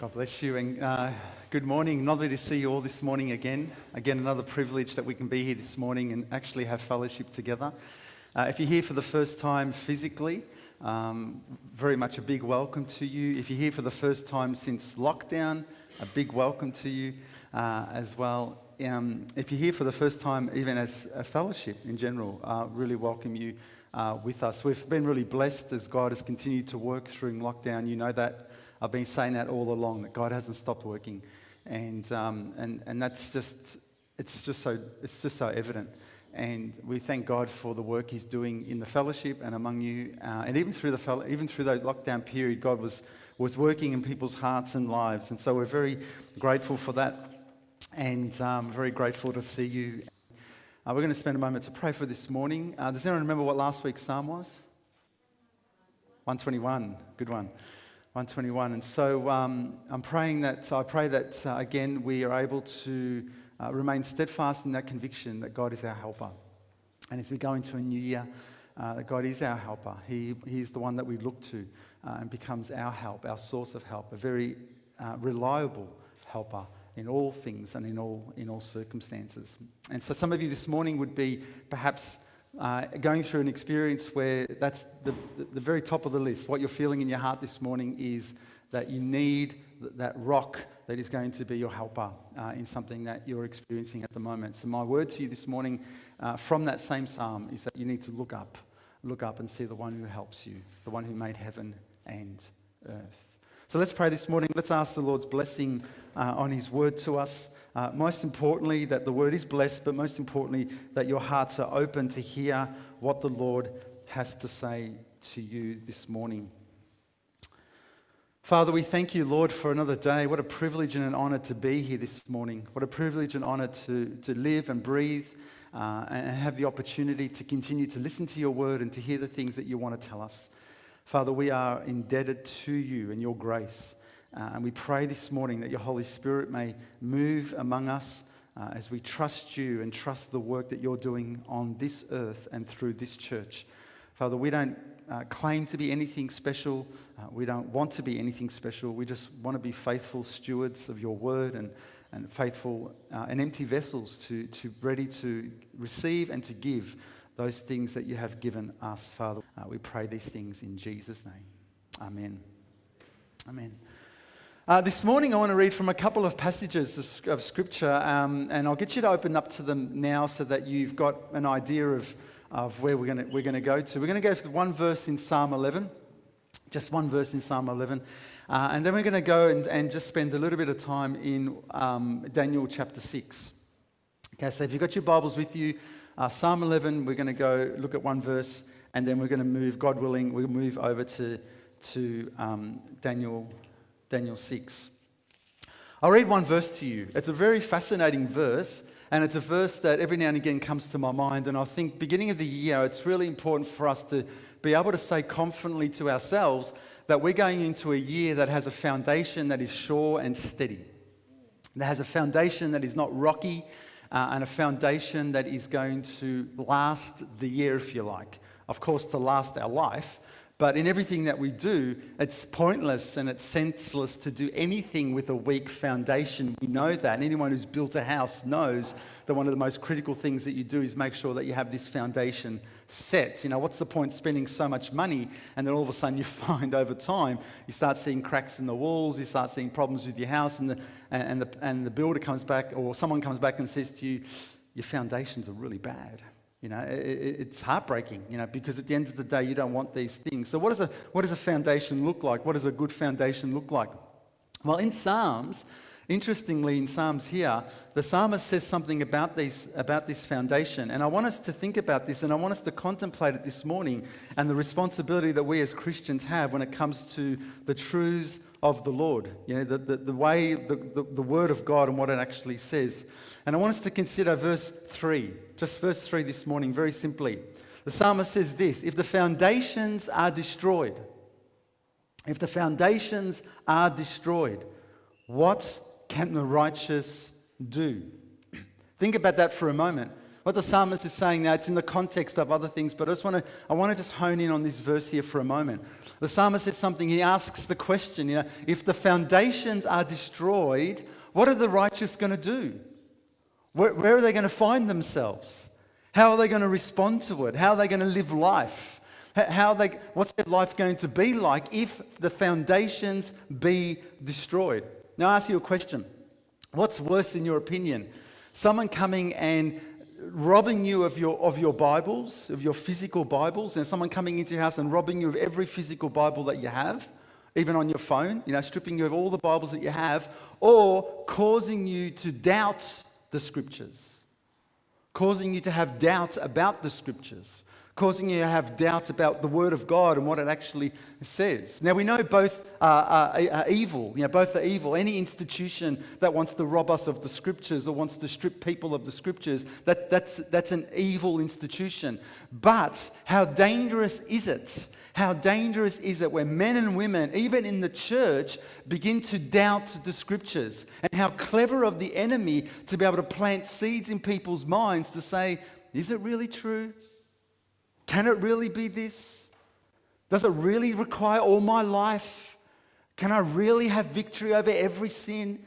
God bless you and uh, good morning. Lovely to see you all this morning again. Again, another privilege that we can be here this morning and actually have fellowship together. Uh, if you're here for the first time physically, um, very much a big welcome to you. If you're here for the first time since lockdown, a big welcome to you uh, as well. Um, if you're here for the first time, even as a fellowship in general, uh, really welcome you uh, with us. We've been really blessed as God has continued to work through lockdown. You know that. I've been saying that all along, that God hasn't stopped working. And, um, and, and that's just, it's just, so, it's just so evident. And we thank God for the work He's doing in the fellowship and among you. Uh, and even through, the even through those lockdown period, God was, was working in people's hearts and lives. And so we're very grateful for that and um, very grateful to see you. Uh, we're going to spend a moment to pray for this morning. Uh, does anyone remember what last week's psalm was? 121. Good one. 121. And so um, I'm praying that, I pray that uh, again we are able to uh, remain steadfast in that conviction that God is our helper. And as we go into a new year, uh, that God is our helper. He, he's the one that we look to uh, and becomes our help, our source of help, a very uh, reliable helper in all things and in all, in all circumstances. And so some of you this morning would be perhaps uh, going through an experience where that's the, the, very top of the list. What you're feeling in your heart this morning is that you need that rock that is going to be your helper uh, in something that you're experiencing at the moment. So, my word to you this morning uh, from that same psalm is that you need to look up, look up and see the one who helps you, the one who made heaven and earth. So, let's pray this morning. Let's ask the Lord's blessing uh, on his word to us. Uh, most importantly, that the word is blessed, but most importantly, that your hearts are open to hear what the Lord has to say to you this morning. Father, we thank you, Lord, for another day. What a privilege and an honor to be here this morning. What a privilege and honor to, to live and breathe uh, and have the opportunity to continue to listen to your word and to hear the things that you want to tell us. Father, we are indebted to you and your grace. Uh, and we pray this morning that your Holy Spirit may move among us uh, as we trust you and trust the work that you're doing on this earth and through this church. Father, we don't uh, claim to be anything special. Uh, we don't want to be anything special. We just want to be faithful stewards of your word and, and faithful uh, and empty vessels to, to ready to receive and to give those things that you have given us, Father. Uh, we pray these things in Jesus' name. Amen. Amen. Uh, this morning, I want to read from a couple of passages of, Scripture, um, and I'll get you to open up to them now so that you've got an idea of, of where we're going we're to go to. We're going to go to one verse in Psalm 11, just one verse in Psalm 11, uh, and then we're going to go and, and, just spend a little bit of time in um, Daniel chapter 6. Okay, so if you've got your Bibles with you, uh, Psalm 11, we're going to go look at one verse, and then we're going to move, God willing, we'll move over to, to um, Daniel Daniel 6. I'll read one verse to you. It's a very fascinating verse, and it's a verse that every now and again comes to my mind. And I think beginning of the year, it's really important for us to be able to say confidently to ourselves that we're going into a year that has a foundation that is sure and steady, that has a foundation that is not rocky, uh, and a foundation that is going to last the year, if you like. Of course, to last our life, but in everything that we do, it's pointless and it's senseless to do anything with a weak foundation. We know that. And anyone who's built a house knows that one of the most critical things that you do is make sure that you have this foundation set. You know, what's the point spending so much money and then all of a sudden you find over time you start seeing cracks in the walls, you start seeing problems with your house, and the, and the, and the builder comes back or someone comes back and says to you, Your foundations are really bad. You know, it, it's heartbreaking, you know, because at the end of the day, you don't want these things. So, what, is a, what does a foundation look like? What does a good foundation look like? Well, in Psalms, interestingly, in Psalms here, the psalmist says something about, these, about this foundation. And I want us to think about this and I want us to contemplate it this morning and the responsibility that we as Christians have when it comes to the truths of the Lord, you know, the, the, the way, the, the, the word of God and what it actually says. And I want us to consider verse 3, just verse 3 this morning, very simply. The psalmist says this If the foundations are destroyed, if the foundations are destroyed, what can the righteous do? Think about that for a moment. What the psalmist is saying now, it's in the context of other things, but I just want to, I want to just hone in on this verse here for a moment. The psalmist says something, he asks the question, you know, if the foundations are destroyed, what are the righteous going to do? Where, where are they going to find themselves? How are they going to respond to it? How are they going to live life? How they, what's their life going to be like if the foundations be destroyed? Now, I ask you a question. What's worse, in your opinion? Someone coming and robbing you of your, of your Bibles, of your physical Bibles, and someone coming into your house and robbing you of every physical Bible that you have, even on your phone, you know, stripping you of all the Bibles that you have, or causing you to doubt the Scriptures, causing you to have doubts about the Scriptures, causing you to have doubts about the Word of God and what it actually says. Now, we know both are, are, are, evil. You know, both are evil. Any institution that wants to rob us of the Scriptures or wants to strip people of the Scriptures, that, that's, that's an evil institution. But how dangerous is it? How dangerous is it when men and women, even in the church, begin to doubt the scriptures? And how clever of the enemy to be able to plant seeds in people's minds to say, is it really true? Can it really be this? Does it really require all my life? Can I really have victory over every sin?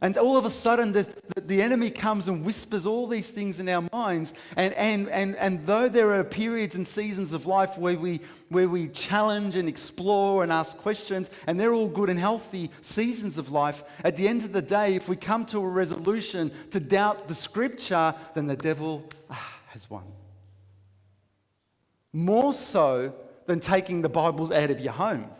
And all of a sudden, the, the, enemy comes and whispers all these things in our minds. And, and, and, and though there are periods and seasons of life where we, where we challenge and explore and ask questions, and they're all good and healthy seasons of life, at the end of the day, if we come to a resolution to doubt the scripture, then the devil ah, has won more so than taking the Bibles out of your home.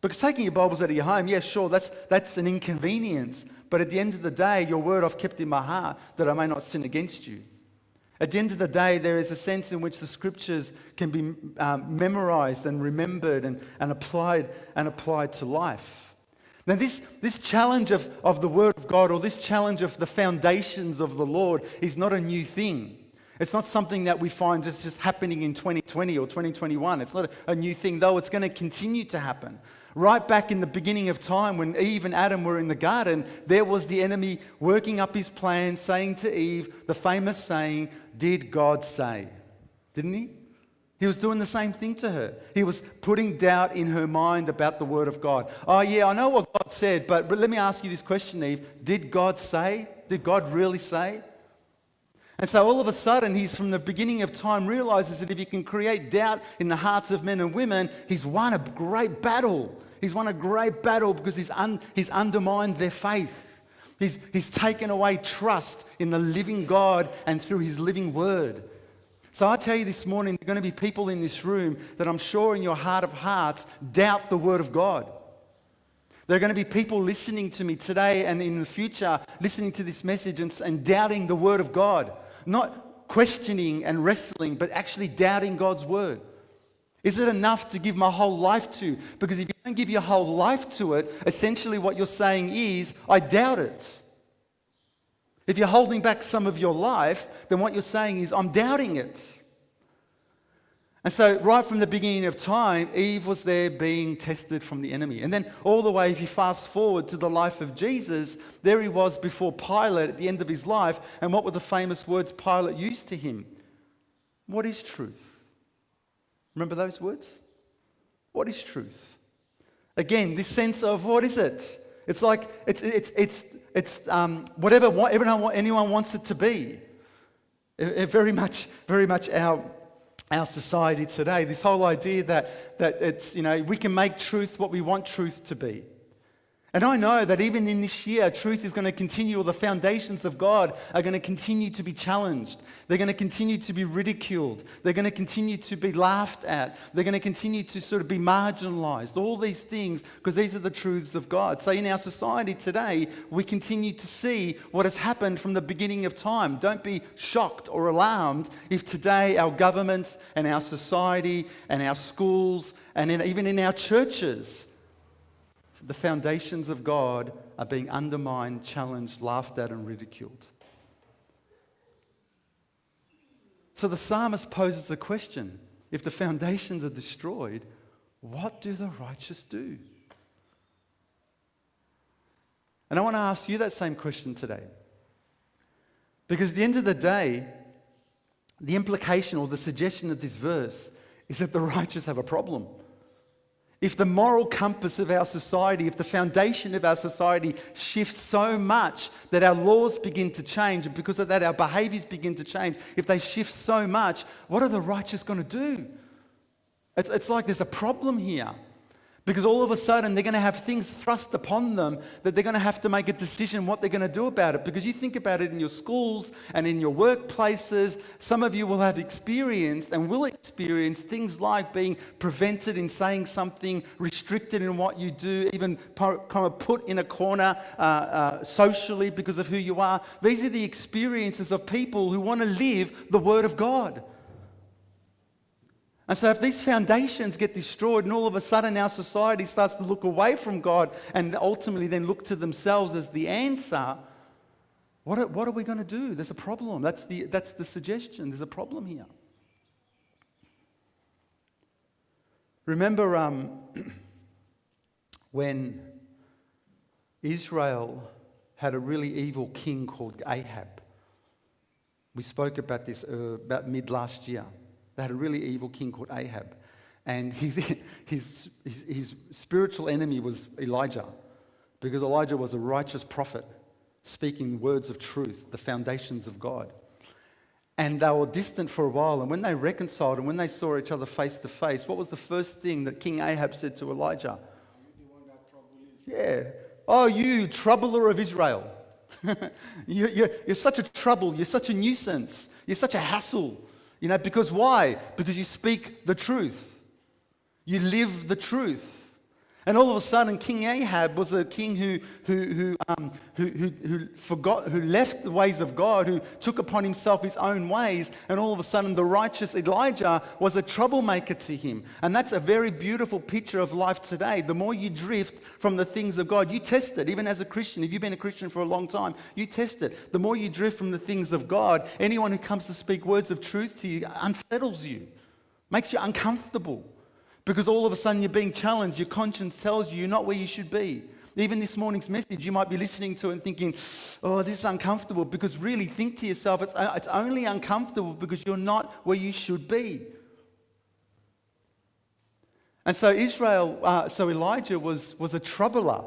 Because taking your Bibles out of your home, yeah, sure, that's, that's an inconvenience. But at the end of the day, your word I've kept in my heart that I may not sin against you. At the end of the day, there is a sense in which the scriptures can be um, memorized and remembered and, and, applied, and applied to life. Now, this, this challenge of, of the Word of God or this challenge of the foundations of the Lord is not a new thing. It's not something that we find just, just happening in 2020 or 2021. It's not a new thing, though it's going to continue to happen. Right back in the beginning of time, when Eve and Adam were in the garden, there was the enemy working up his plan, saying to Eve, the famous saying, Did God say? Didn't he? He was doing the same thing to her. He was putting doubt in her mind about the Word of God. Oh, yeah, I know what God said, but let me ask you this question, Eve. Did God say? Did God really say? And so all of a sudden, he's from the beginning of time realizes that if he can create doubt in the hearts of men and women, he's won a great battle. He's won a great battle because he's, un, he's undermined their faith. He's, he's taken away trust in the living God and through his living word. So I tell you this morning, there are going to be people in this room that I'm sure in your heart of hearts doubt the word of God. There are going to be people listening to me today and in the future listening to this message and, and doubting the word of God not questioning and wrestling, but actually doubting God's word. Is it enough to give my whole life to? Because if you don't give your whole life to it, essentially what you're saying is, I doubt it. If you're holding back some of your life, then what you're saying is, I'm doubting it. And so, right from the beginning of time, Eve was there being tested from the enemy. And then, all the way, if you fast forward to the life of Jesus, there he was before Pilate at the end of his life. And what were the famous words Pilate used to him? What is truth? Remember those words? What is truth? Again, this sense of what is it? It's like it's, it's, it's, it's um, whatever everyone, anyone wants it to be. It, it very much, very much our our society today. This whole idea that, that it's, you know, we can make truth what we want truth to be. And I know that even in this year, truth is going to continue, or the foundations of God are going to continue to be challenged. They're going to continue to be ridiculed. They're going to continue to be laughed at. They're going to continue to sort of be marginalized. All these things, because these are the truths of God. So in our society today, we continue to see what has happened from the beginning of time. Don't be shocked or alarmed if today our governments and our society and our schools and in, even in our churches, the foundations of God are being undermined, challenged, laughed at, and ridiculed. So the psalmist poses a question if the foundations are destroyed, what do the righteous do? And I want to ask you that same question today. Because at the end of the day, the implication or the suggestion of this verse is that the righteous have a problem. If the moral compass of our society, if the foundation of our society shifts so much that our laws begin to change, and because of that our behaviors begin to change, if they shift so much, what are the righteous going to do? It's, it's like there's a problem here. Because all of a sudden they're going to have things thrust upon them that they're going to have to make a decision what they're going to do about it. Because you think about it in your schools and in your workplaces, some of you will have experienced and will experience things like being prevented in saying something, restricted in what you do, even kind of put in a corner uh, uh, socially because of who you are. These are the experiences of people who want to live the Word of God. And so, if these foundations get destroyed, and all of a sudden our society starts to look away from God and ultimately then look to themselves as the answer, what are, what are we going to do? There's a problem. That's the, that's the suggestion. There's a problem here. Remember um, when Israel had a really evil king called Ahab? We spoke about this uh, about mid last year. They had a really evil king called Ahab. And his, his, his, his spiritual enemy was Elijah, because Elijah was a righteous prophet speaking words of truth, the foundations of God. And they were distant for a while. And when they reconciled and when they saw each other face to face, what was the first thing that King Ahab said to Elijah? Yeah. Oh, you troubler of Israel. you're, you're such a trouble. You're such a nuisance. You're such a hassle. You know, because why? Because you speak the truth, you live the truth. And all of a sudden, King Ahab was a king who, who, who, um, who, who, who, forgot, who left the ways of God, who took upon himself his own ways. And all of a sudden, the righteous Elijah was a troublemaker to him. And that's a very beautiful picture of life today. The more you drift from the things of God, you test it. Even as a Christian, if you've been a Christian for a long time, you test it. The more you drift from the things of God, anyone who comes to speak words of truth to you unsettles you, makes you uncomfortable. Because all of a sudden you're being challenged. Your conscience tells you you're not where you should be. Even this morning's message, you might be listening to and thinking, oh, this is uncomfortable. Because really, think to yourself, it's, uh, it's only uncomfortable because you're not where you should be. And so Israel, uh, so Elijah was, was a troubler.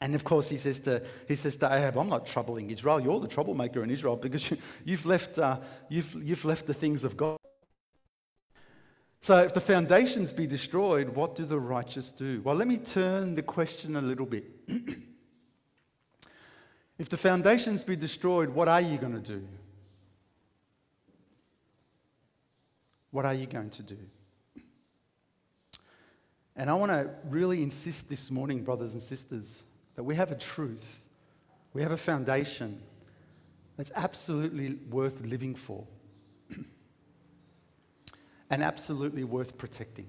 And of course, he says, to, he says to Ahab, I'm not troubling Israel. You're the troublemaker in Israel because you, have left, uh, you've, you've left the things of God. So, if the foundations be destroyed, what do the righteous do? Well, let me turn the question a little bit. if the foundations be destroyed, what are you going to do? What are you going to do? And I want to really insist this morning, brothers and sisters, that we have a truth, we have a foundation that's absolutely worth living for and absolutely worth protecting.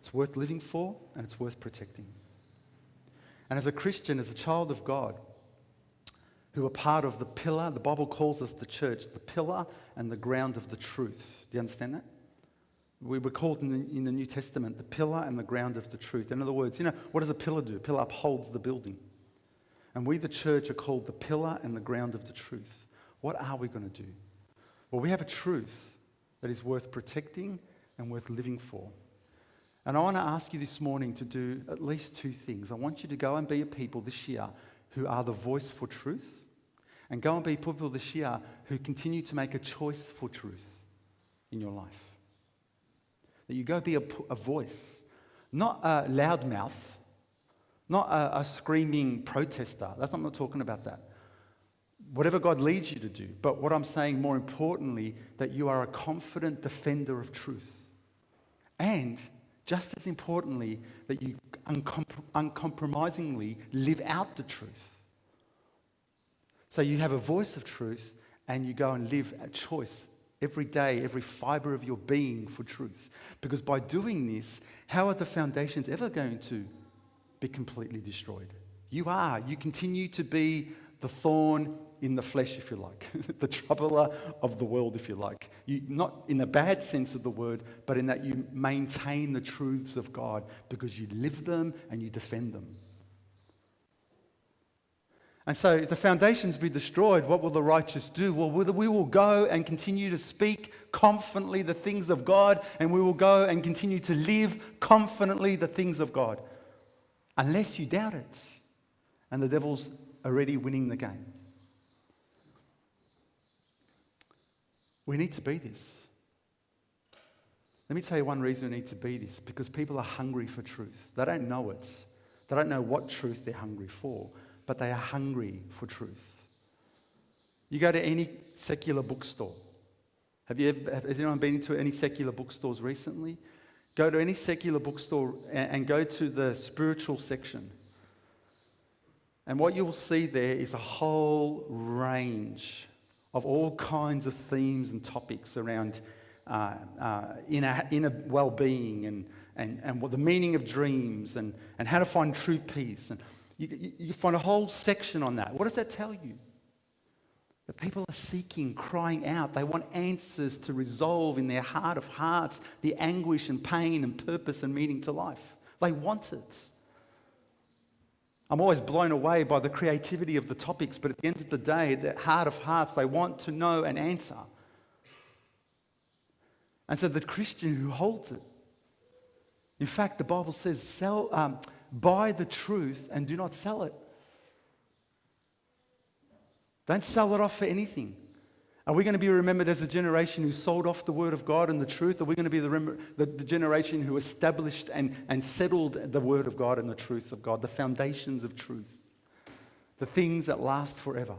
It's worth living for and it's worth protecting. And as a Christian, as a child of God, who are part of the pillar, the Bible calls us the church, the pillar and the ground of the truth. Do you understand that? We were called in the, in the New Testament the pillar and the ground of the truth. In other words, you know, what does a pillar do? A pillar upholds the building. And we, the church, are called the pillar and the ground of the truth. What are we going to do? Well, we have a truth that is worth protecting and worth living for. And I want to ask you this morning to do at least two things. I want you to go and be a people this year who are the voice for truth, and go and be people this year who continue to make a choice for truth in your life. That you go be a, a voice, not a loudmouth, not a, a screaming protester. That's I'm not talking about that whatever God leads you to do. But what I'm saying more importantly, that you are a confident defender of truth. And just as importantly, that you uncom- uncompromisingly live out the truth. So you have a voice of truth and you go and live a choice every day, every fiber of your being for truth. Because by doing this, how are the foundations ever going to be completely destroyed? You are. You continue to be the thorn in the flesh, if you like, the troubler of the world, if you like. You, not in a bad sense of the word, but in that you maintain the truths of God because you live them and you defend them. And so, if the foundations be destroyed, what will the righteous do? Well, we will go and continue to speak confidently the things of God, and we will go and continue to live confidently the things of God. Unless you doubt it. And the devil's already winning the game. We need to be this. Let me tell you one reason we need to be this because people are hungry for truth. They don't know it, they don't know what truth they're hungry for but they are hungry for truth. You go to any secular bookstore. Have you ever, has anyone been to any secular bookstores recently? Go to any secular bookstore and, and go to the spiritual section. And what you will see there is a whole range of all kinds of themes and topics around uh, uh, inner, inner well being and, and, and what the meaning of dreams and, and how to find true peace. And you, you find a whole section on that. What does that tell you? That people are seeking, crying out. They want answers to resolve in their heart of hearts the anguish and pain and purpose and meaning to life. They want it. I'm always blown away by the creativity of the topics, but at the end of the day, the heart of hearts, they want to know an answer. And so the Christian who holds it, in fact, the Bible says, sell, um, Buy the truth and do not sell it. Don't sell it off for anything. Are we going to be remembered as a generation who sold off the word of God and the truth? Are we going to be the, the, the, generation who established and, and settled the word of God and the truth of God, the foundations of truth, the things that last forever?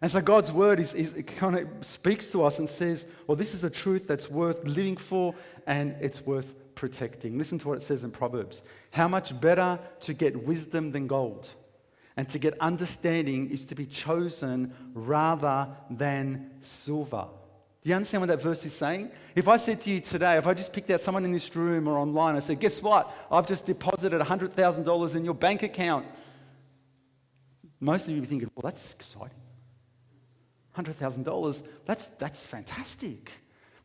And so God's word is, is kind of speaks to us and says, well, this is a truth that's worth living for and it's worth protecting. Listen to what it says in Proverbs. How much better to get wisdom than gold, and to get understanding is to be chosen rather than silver. Do you understand what that verse is saying? If I said to you today, if I just picked out someone in this room or online, I said, Guess what? I've just deposited $100,000 in your bank account. Most of you are thinking, Well, that's exciting. $100,000, that's, that's fantastic.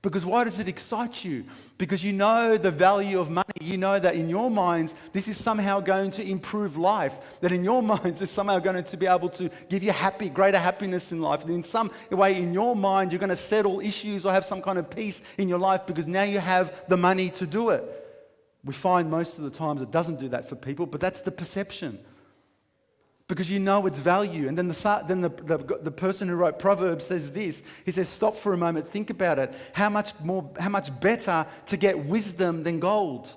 Because why does it excite you? Because you know the value of money. You know that in your minds, this is somehow going to improve life. That in your minds, it's somehow going to be able to give you happy, greater happiness in life. That in some way, in your mind, you're going to settle issues or have some kind of peace in your life because now you have the money to do it. We find most of the times it doesn't do that for people, but that's the perception because you know its value. And then, the, then the, the, the, person who wrote Proverbs says this He says, Stop for a moment, think about it. How much, more, how much better to get wisdom than gold?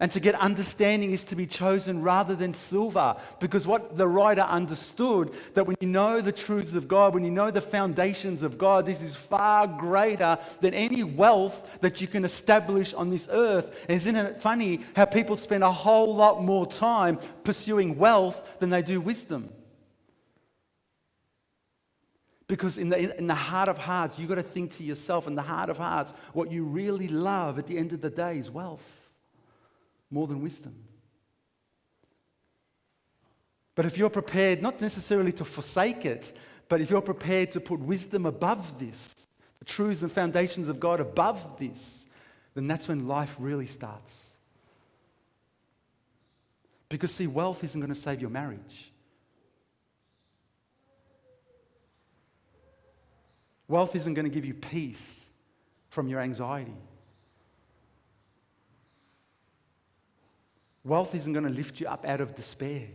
And to get understanding is to be chosen rather than silver. Because what the writer understood that when you know the truths of God, when you know the foundations of God, this is far greater than any wealth that you can establish on this earth. Isn't it funny how people spend a whole lot more time pursuing wealth than they do wisdom? Because in the, in the heart of hearts, you've got to think to yourself, in the heart of hearts, what you really love at the end of the day is wealth more than wisdom. But if you're prepared, not necessarily to forsake it, but if you're prepared to put wisdom above this, the truths and foundations of God above this, then that's when life really starts. Because, see, wealth isn't going to save your marriage. Wealth isn't going to give you peace from your anxiety. Wealth isn't going to lift you up out of despair.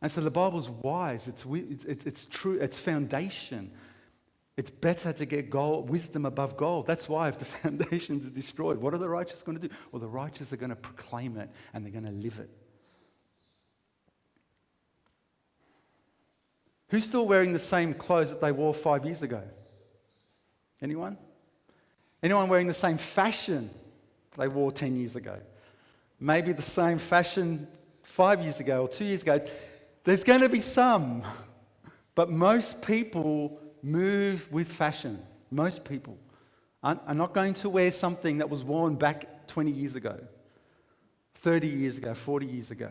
And so the Bible's wise, it's, it's, it's true, it's foundation. It's better to get gold, wisdom above gold. That's why if the foundations are destroyed, what are the righteous going to do? Well, the righteous are going to proclaim it and they're going to live it. Who's still wearing the same clothes that they wore five years ago? Anyone? Anyone wearing the same fashion they wore 10 years ago. Maybe the same fashion five years ago or two years ago. There's going to be some, but most people move with fashion. Most people are not going to wear something that was worn back 20 years ago, 30 years ago, 40 years ago.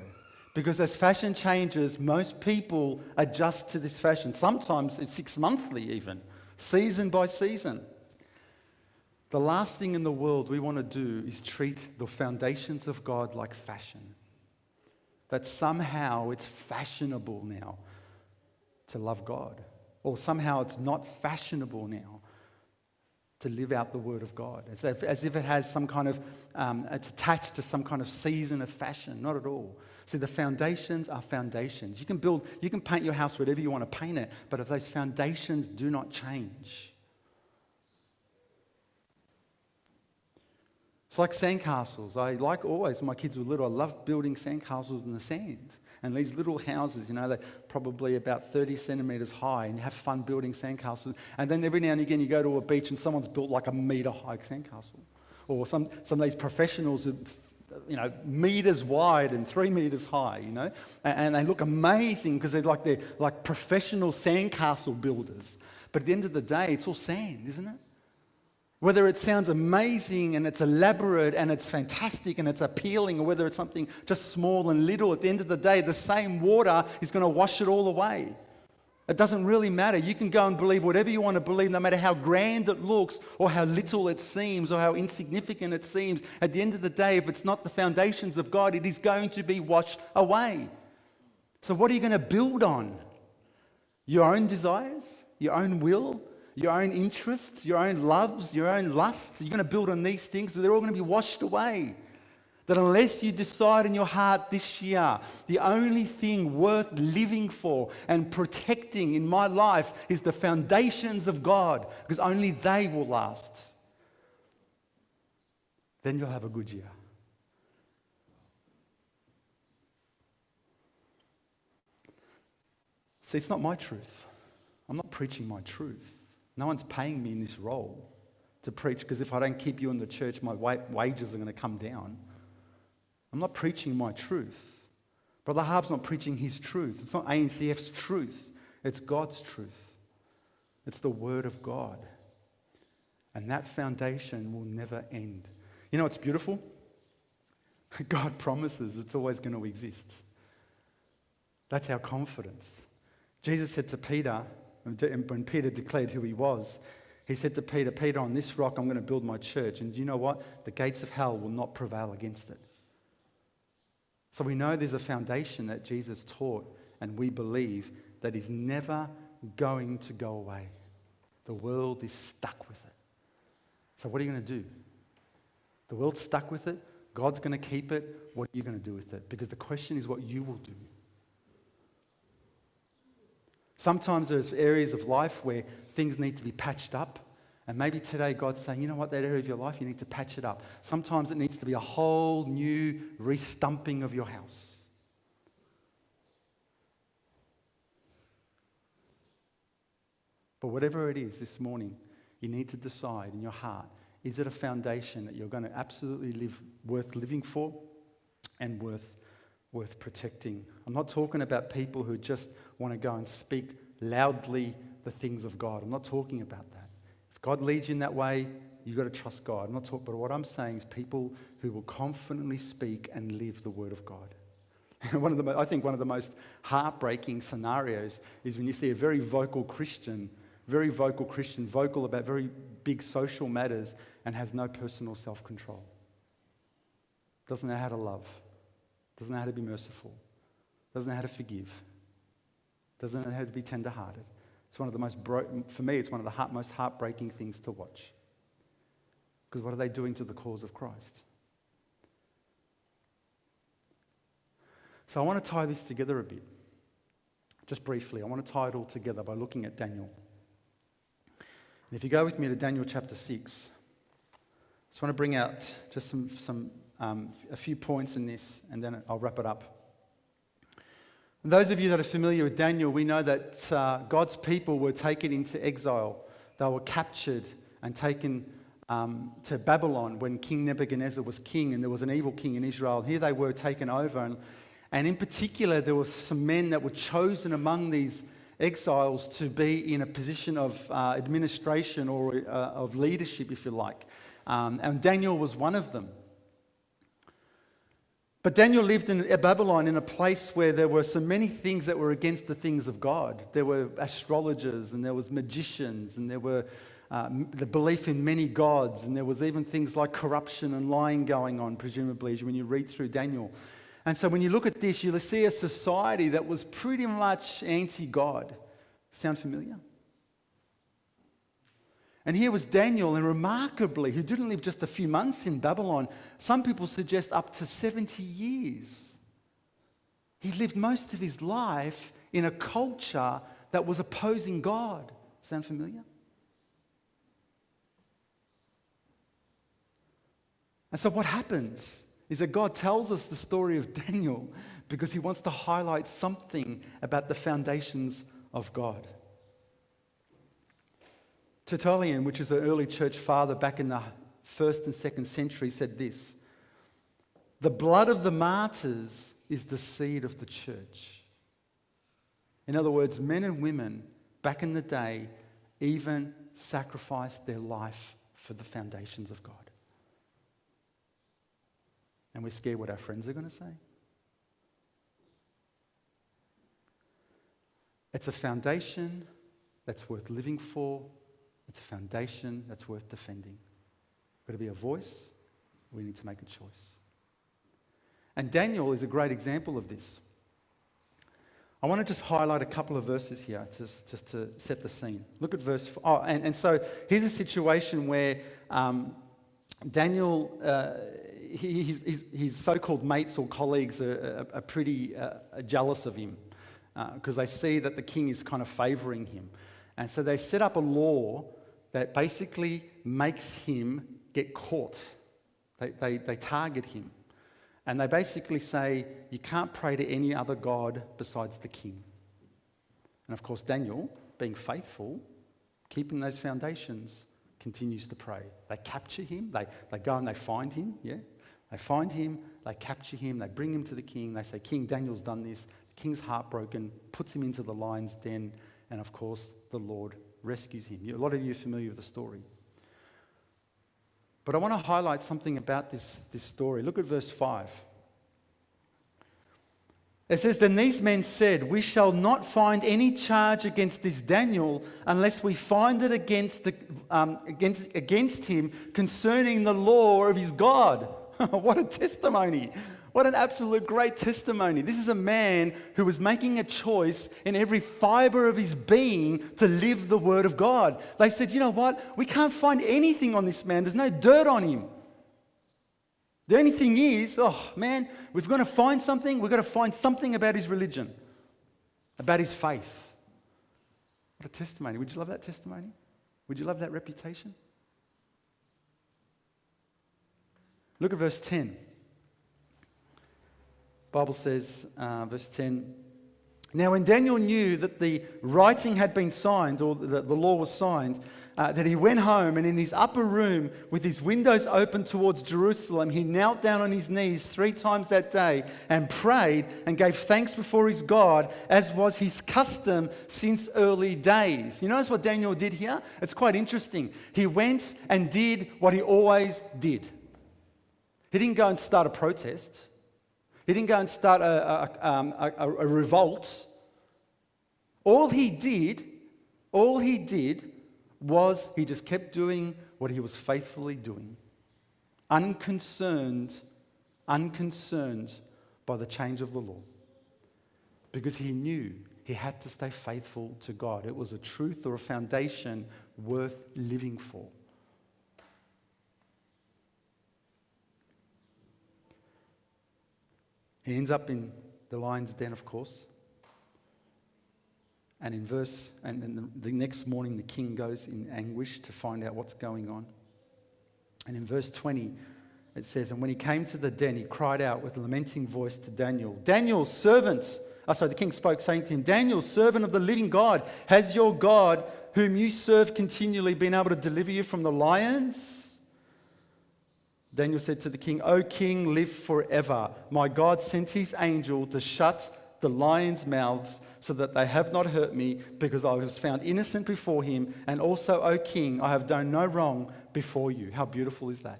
Because as fashion changes, most people adjust to this fashion. Sometimes it's six monthly, even, season by season. The last thing in the world we want to do is treat the foundations of God like fashion. that somehow it's fashionable now to love God, or somehow it's not fashionable now to live out the Word of God, as if, as if it has some kind of, um, it's attached to some kind of season of fashion. Not at all. See, the foundations are foundations. You can build, you can paint your house whatever you want to paint it, but if those foundations do not change, It's like sandcastles. I like always, my kids were little, I loved building sandcastles in the sand. And these little houses, you know, they're probably about 30 centimeters high and you have fun building sandcastles. And then every now and again you go to a beach and someone's built like a meter high sandcastle. Or some, some of these professionals are, you know, meters wide and three meters high, you know. And, and they look amazing because they're like, they're like professional sandcastle builders. But at the end of the day, it's all sand, isn't it? Whether it sounds amazing and it's elaborate and it's fantastic and it's appealing, or whether it's something just small and little, at the end of the day, the same water is going to wash it all away. It doesn't really matter. You can go and believe whatever you want to believe, no matter how grand it looks, or how little it seems, or how insignificant it seems. At the end of the day, if it's not the foundations of God, it is going to be washed away. So, what are you going to build on? Your own desires? Your own will? Your own interests, your own loves, your own lusts. You're going to build on these things, so they're all going to be washed away. That unless you decide in your heart this year, the only thing worth living for and protecting in my life is the foundations of God, because only they will last, then you'll have a good year. See, it's not my truth. I'm not preaching my truth. No one's paying me in this role to preach because if I don't keep you in the church, my wages are going to come down. I'm not preaching my truth. Brother Harb's not preaching his truth. It's not ANCF's truth, it's God's truth. It's the Word of God. And that foundation will never end. You know what's beautiful? God promises it's always going to exist. That's our confidence. Jesus said to Peter, when Peter declared who he was, he said to Peter, Peter, on this rock I'm going to build my church. And you know what? The gates of hell will not prevail against it. So we know there's a foundation that Jesus taught, and we believe that is never going to go away. The world is stuck with it. So what are you going to do? The world's stuck with it. God's going to keep it. What are you going to do with it? Because the question is what you will do. Sometimes there's areas of life where things need to be patched up. And maybe today God's saying, you know what, that area of your life, you need to patch it up. Sometimes it needs to be a whole new restumping of your house. But whatever it is this morning, you need to decide in your heart is it a foundation that you're going to absolutely live worth living for and worth worth protecting. I'm not talking about people who just want to go and speak loudly the things of God. I'm not talking about that. If God leads you in that way, you've got to trust God. I'm not talking, but what I'm saying is people who will confidently speak and live the word of God. one of the, I think one of the most heartbreaking scenarios is when you see a very vocal Christian, very vocal Christian, vocal about very big social matters and has no personal self control. Doesn't know how to love doesn't know how to be merciful, doesn't know how to forgive, doesn't know how to be tenderhearted. It's one of the most, bro- for me, it's one of the heart, most heartbreaking things to watch. Because what are they doing to the cause of Christ? So I want to tie this together a bit. Just briefly, I want to tie it all together by looking at Daniel. And if you go with me to Daniel chapter 6, I just want to bring out just some, some um, a few points in this, and then I'll wrap it up. And those of you that are familiar with Daniel, we know that uh, God's people were taken into exile. They were captured and taken um, to Babylon when King Nebuchadnezzar was king, and there was an evil king in Israel. Here they were taken over. And, and in particular, there were some men that were chosen among these exiles to be in a position of uh, administration or uh, of leadership, if you like. Um, and Daniel was one of them. But Daniel lived in Babylon in a place where there were so many things that were against the things of God. There were astrologers and there was magicians and there were uh, the belief in many gods and there was even things like corruption and lying going on, presumably, when you read through Daniel. And so when you look at this, you'll see a society that was pretty much anti God. Sound familiar? And here was Daniel, and remarkably, who didn't live just a few months in Babylon, some people suggest up to 70 years. He lived most of his life in a culture that was opposing God. Sound familiar? And so, what happens is that God tells us the story of Daniel because he wants to highlight something about the foundations of God. Tertullian, which is an early church father back in the first and second century, said this The blood of the martyrs is the seed of the church. In other words, men and women back in the day even sacrificed their life for the foundations of God. And we're scared what our friends are going to say. It's a foundation that's worth living for. It's a foundation that's worth defending. We've got to be a voice. We need to make a choice. And Daniel is a great example of this. I want to just highlight a couple of verses here just, just to set the scene. Look at verse. Oh, and, and so here's a situation where um, Daniel, uh, he, his, his, his, so-called mates or colleagues are, are, are pretty uh, jealous of him because uh, they see that the king is kind of favoring him. And so they set up a law that basically makes him get caught. They, they, they target him. And they basically say, you can't pray to any other God besides the king. And of course, Daniel, being faithful, keeping those foundations, continues to pray. They capture him, they, they go and they find him, yeah? They find him, they capture him, they bring him to the king, they say, King, Daniel's done this. The king's heartbroken, puts him into the lion's den, and of course, the Lord rescues him. A lot of you are familiar with the story. But I want to highlight something about this, this story. Look at verse 5. It says, Then these men said, We shall not find any charge against this Daniel unless we find it against, the, um, against, against him concerning the law of his God. what a testimony! What an absolute great testimony. This is a man who was making a choice in every fiber of his being to live the word of God. They said, you know what? We can't find anything on this man, there's no dirt on him. The only thing is, oh man, we've got to find something, we've got to find something about his religion, about his faith. What a testimony. Would you love that testimony? Would you love that reputation? Look at verse 10. Bible says, uh, verse 10. Now, when Daniel knew that the writing had been signed, or that the law was signed, uh, that he went home and in his upper room, with his windows open towards Jerusalem, he knelt down on his knees three times that day and prayed and gave thanks before his God, as was his custom since early days. You notice what Daniel did here? It's quite interesting. He went and did what he always did. He didn't go and start a protest. He didn't go and start a, a, um, a, a revolt. All he did, all he did was he just kept doing what he was faithfully doing, unconcerned, unconcerned by the change of the law. Because he knew he had to stay faithful to God. It was a truth or a foundation worth living for. He ends up in the lion's den, of course. And in verse, and then the, the next morning, the king goes in anguish to find out what's going on. And in verse 20, it says, And when he came to the den, he cried out with a lamenting voice to Daniel, Daniel, servants. Oh, sorry, the king spoke, saying to him, Daniel, servant of the living God, has your God, whom you serve continually, been able to deliver you from the lions? Daniel said to the king, O king, live forever. My God sent his angel to shut the lions' mouths so that they have not hurt me, because I was found innocent before him. And also, O king, I have done no wrong before you. How beautiful is that?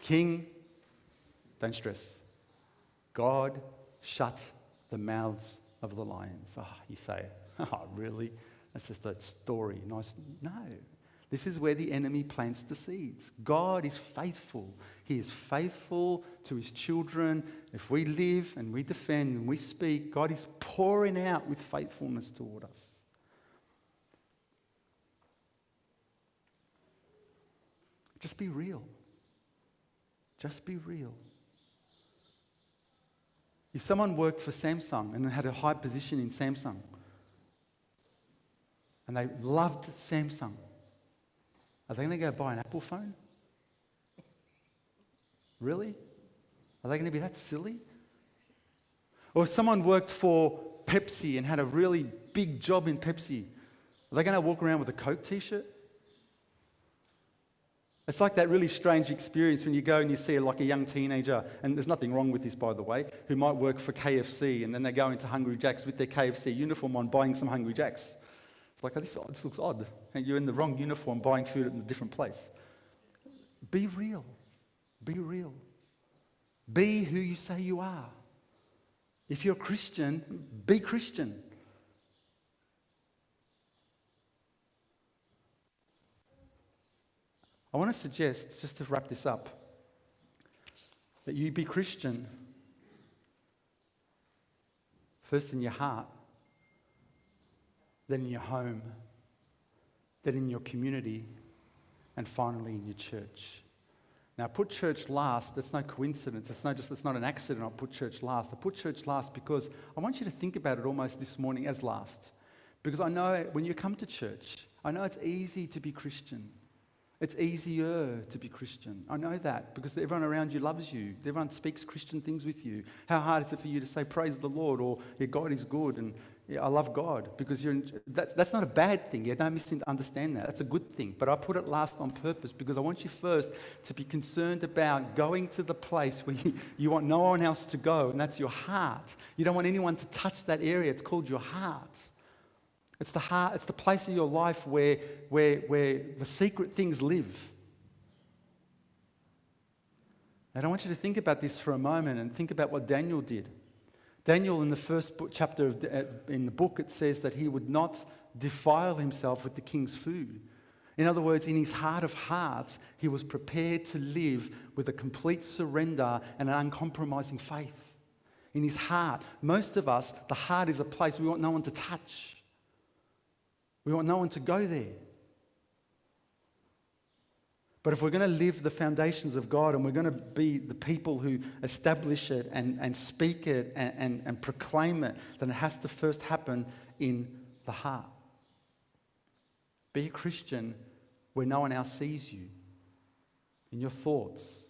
King, don't stress. God shut the mouths of the lions. Ah, oh, you say, oh, really? That's just a story. Nice. No. This is where the enemy plants the seeds. God is faithful. He is faithful to his children. If we live and we defend and we speak, God is pouring out with faithfulness toward us. Just be real. Just be real. If someone worked for Samsung and had a high position in Samsung, and they loved Samsung, are they going to go buy an Apple phone? Really? Are they going to be that silly? Or if someone worked for Pepsi and had a really big job in Pepsi, are they going to walk around with a Coke t shirt? It's like that really strange experience when you go and you see like a young teenager, and there's nothing wrong with this, by the way, who might work for KFC and then they go into Hungry Jack's with their KFC uniform on buying some Hungry Jack's. It's like, oh, this, this looks odd. And you're in the wrong uniform buying food in a different place. Be real. Be real. Be who you say you are. If you're a Christian, be Christian. I want to suggest, just to wrap this up, that you be Christian first in your heart, then in your home, then in your community, and finally in your church. Now, put church last. That's no coincidence. It's not just it's not an accident. I put church last. I put church last because I want you to think about it almost this morning as last. Because I know when you come to church, I know it's easy to be Christian. It's easier to be Christian. I know that because everyone around you loves you. Everyone speaks Christian things with you. How hard is it for you to say, Praise the Lord, or yeah, God is good, and yeah, I love God? Because you're that, that's not a bad thing. Yeah, don't misunderstand that. That's a good thing. But I put it last on purpose because I want you first to be concerned about going to the place where you, you want no one else to go, and that's your heart. You don't want anyone to touch that area. It's called your heart. It's the heart, it's the place of your life where, where, where the secret things live. And I want you to think about this for a moment and think about what Daniel did. Daniel, in the first book, chapter of, uh, in the book, it says that he would not defile himself with the king's food. In other words, in his heart of hearts, he was prepared to live with a complete surrender and an uncompromising faith. In his heart, most of us, the heart is a place we want no one to touch. We want no one to go there. But if we're going to live the foundations of God and we're going to be the people who establish it and, and speak it and, and, and proclaim it, then it has to first happen in the heart. Be a Christian where no one else sees you, in your thoughts,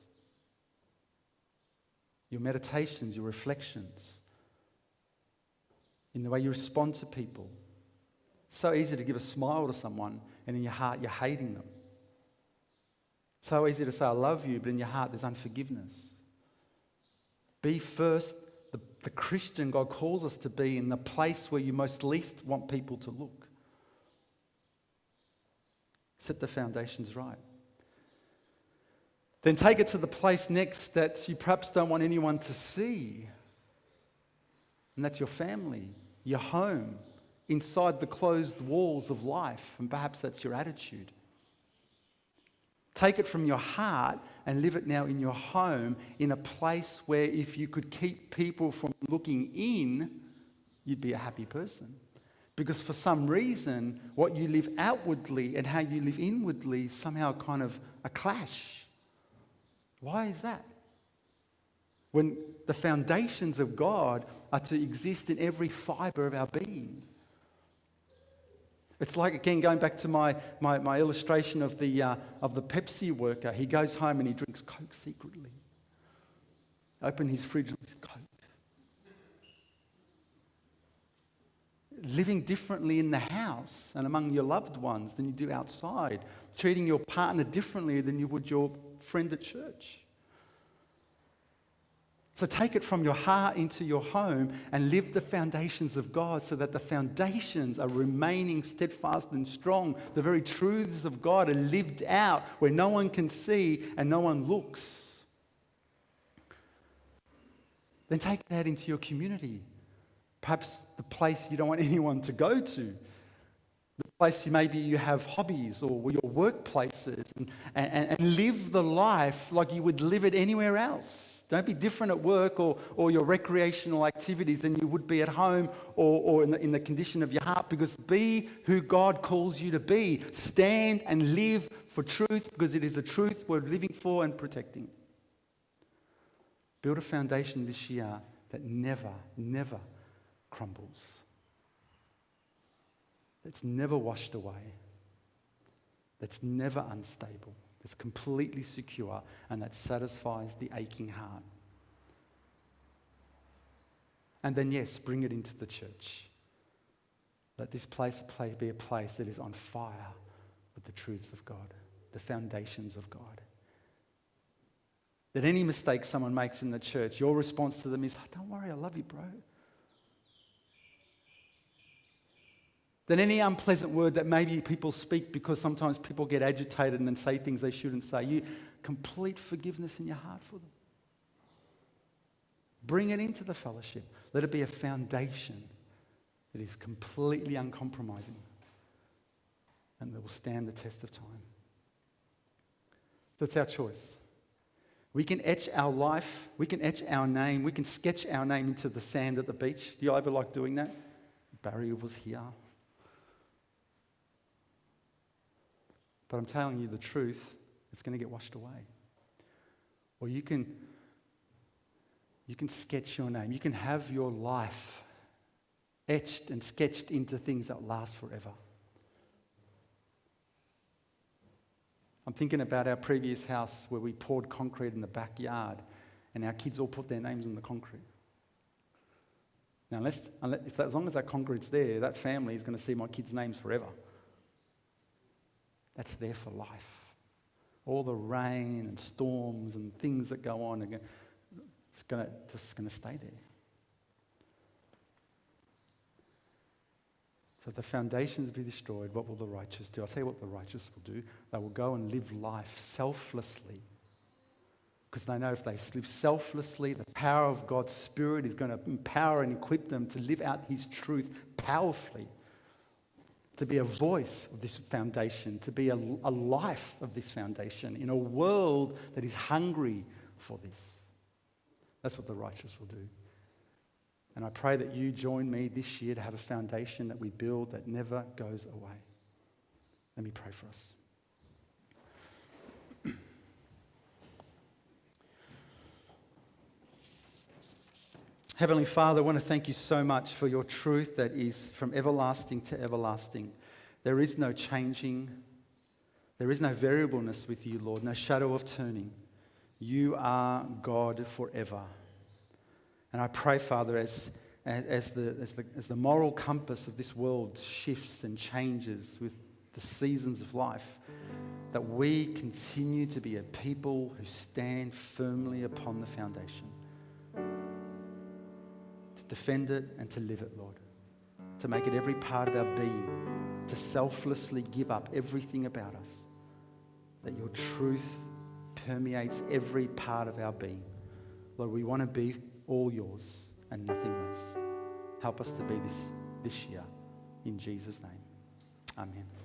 your meditations, your reflections, in the way you respond to people. It's so easy to give a smile to someone, and in your heart, you're hating them. So easy to say, I love you, but in your heart, there's unforgiveness. Be first the, the Christian God calls us to be in the place where you most least want people to look. Set the foundations right. Then take it to the place next that you perhaps don't want anyone to see. And that's your family, your home, inside the closed walls of life, and perhaps that's your attitude. Take it from your heart and live it now in your home in a place where if you could keep people from looking in, you'd be a happy person. Because for some reason, what you live outwardly and how you live inwardly somehow kind of a clash. Why is that? When the foundations of God are to exist in every fiber of our being. It's like, again, going back to my, my, my illustration of the, uh, of the Pepsi worker. He goes home and he drinks Coke secretly. Open his fridge and there's Coke. Living differently in the house and among your loved ones than you do outside. Treating your partner differently than you would your friend at church. So take it from your heart into your home and live the foundations of God so that the foundations are remaining steadfast and strong. The very truths of God are lived out where no one can see and no one looks. Then take that into your community. Perhaps the place you don't want anyone to go to. The place you maybe you have hobbies or your workplaces and, and, and live the life like you would live it anywhere else. Don't be different at work or, or your recreational activities than you would be at home or, or in, the, in the condition of your heart because be who God calls you to be. Stand and live for truth because it is the truth we're living for and protecting. Build a foundation this year that never, never crumbles that's never washed away, that's never unstable, that's completely secure, and that satisfies the aching heart. And then, yes, bring it into the church. Let this place be a place that is on fire with the truths of God, the foundations of God. That any mistake someone makes in the church, your response to them is, Don't worry, I love you, bro. Than any unpleasant word that maybe people speak because sometimes people get agitated and then say things they shouldn't say. You complete forgiveness in your heart for them. Bring it into the fellowship. Let it be a foundation that is completely uncompromising and that will stand the test of time. That's our choice. We can etch our life, we can etch our name, we can sketch our name into the sand at the beach. Do you ever like doing that? Barry was here. But I'm telling you the truth, it's going to get washed away. Or you can, you can sketch your name. You can have your life etched and sketched into things that last forever. I'm thinking about our previous house where we poured concrete in the backyard and our kids all put their names on the concrete. Now, unless, unless if as long as that concrete's there, that family is going to see my kids' names forever. That's there for life. All the rain and storms and things that go on, it's gonna, just going to stay there. So if the foundations be destroyed, what will the righteous do? I'll tell you what the righteous will do. They will go and live life selflessly. Because they know if they live selflessly, the power of God's Spirit is going to empower and equip them to live out His truth powerfully to be a voice of this foundation, to be a, a life of this foundation in a world that is hungry for this. That's what the righteous will do. And I pray that you join me this year to have a foundation that we build that never goes away. Let me pray for us. Heavenly Father, I want to thank you so much for your truth that is from everlasting to everlasting. There is no changing, there is no variableness with you, Lord, no shadow of turning. You are God forever. And I pray, Father, as, as, the, as, the, as the moral compass of this world shifts and changes with the seasons of life, that we continue to be a people who stand firmly upon the foundation defend it, and to live it, Lord. To make it every part of our being, to selflessly give up everything about us. That your truth permeates every part of our being. Lord, we want to be all yours and nothing less. Help us to be this this year. In Jesus' name. Amen.